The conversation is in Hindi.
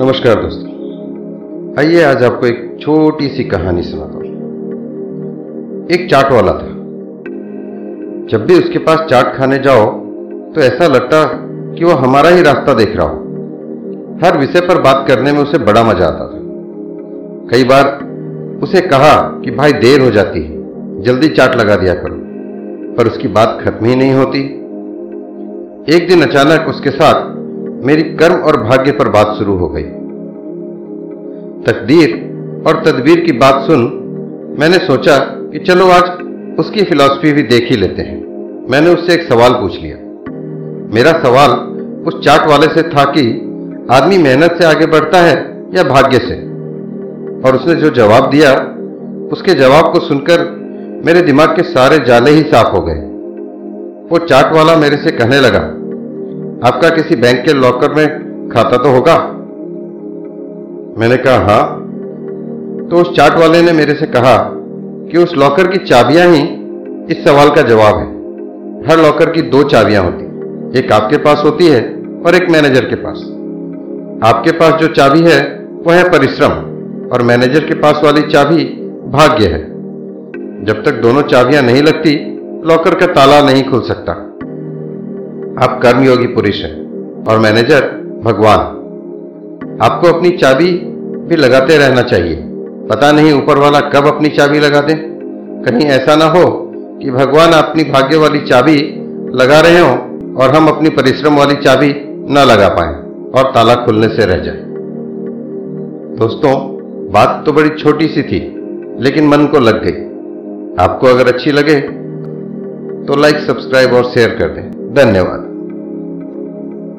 नमस्कार दोस्तों। आइए आज आपको एक छोटी सी कहानी सुनाता हूँ। एक चाट वाला था। जब भी उसके पास चाट खाने जाओ तो ऐसा लगता कि वो हमारा ही रास्ता देख रहा हो। हर विषय पर बात करने में उसे बड़ा मज़ा आता था। कई बार उसे कहा कि, भाई, देर हो जाती है, जल्दी चाट लगा दिया करो। पर उसकी बात खत्म ही नहीं होती। एक दिन अचानक उसके साथ मेरी कर्म और भाग्य पर बात शुरू हो गई। तकदीर और तदबीर की बात सुन मैंने सोचा कि चलो आज उसकी फिलॉसफी भी देख ही लेते हैं। मैंने उससे एक सवाल पूछ लिया। मेरा सवाल उस चाट वाले से था कि आदमी मेहनत से आगे बढ़ता है या भाग्य से? और उसने जो जवाब दिया, उसके जवाब को सुनकर मेरे दिमाग के सारे जाले ही साफ़ हो गए। वो चाट वाला मेरे से कहने लगा आपका किसी बैंक के लॉकर में खाता तो होगा? मैंने कहा हाँ। तो उस चाट वाले ने मेरे से कहा कि उस लॉकर की चाबियाँ ही इस सवाल का जवाब है। हर लॉकर की दो चाबियाँ होती एक आपके पास होती है और एक मैनेजर के पास। आपके पास जो चाबी है, वह है परिश्रम और मैनेजर के पास वाली चाबी भाग्य है। जब तक दोनों चाबियाँ नहीं लगती, लॉकर का ताला नहीं खुल सकता। आप कर्मयोगी पुरुष हैं और मैनेजर भगवान। आपको अपनी चाबी भी लगाते रहना चाहिए। पता नहीं ऊपर वाला कब अपनी चाबी लगा दे। कहीं ऐसा ना हो कि भगवान अपनी भाग्य वाली चाबी लगा रहे हो और हम अपनी परिश्रम वाली चाबी न लगा पाए और ताला खुलने से रह जाए। दोस्तों, बात तो बड़ी छोटी सी थी, लेकिन मन को लग गई। आपको अगर अच्छी लगे तो लाइक सब्सक्राइब और शेयर कर दें। धन्यवाद।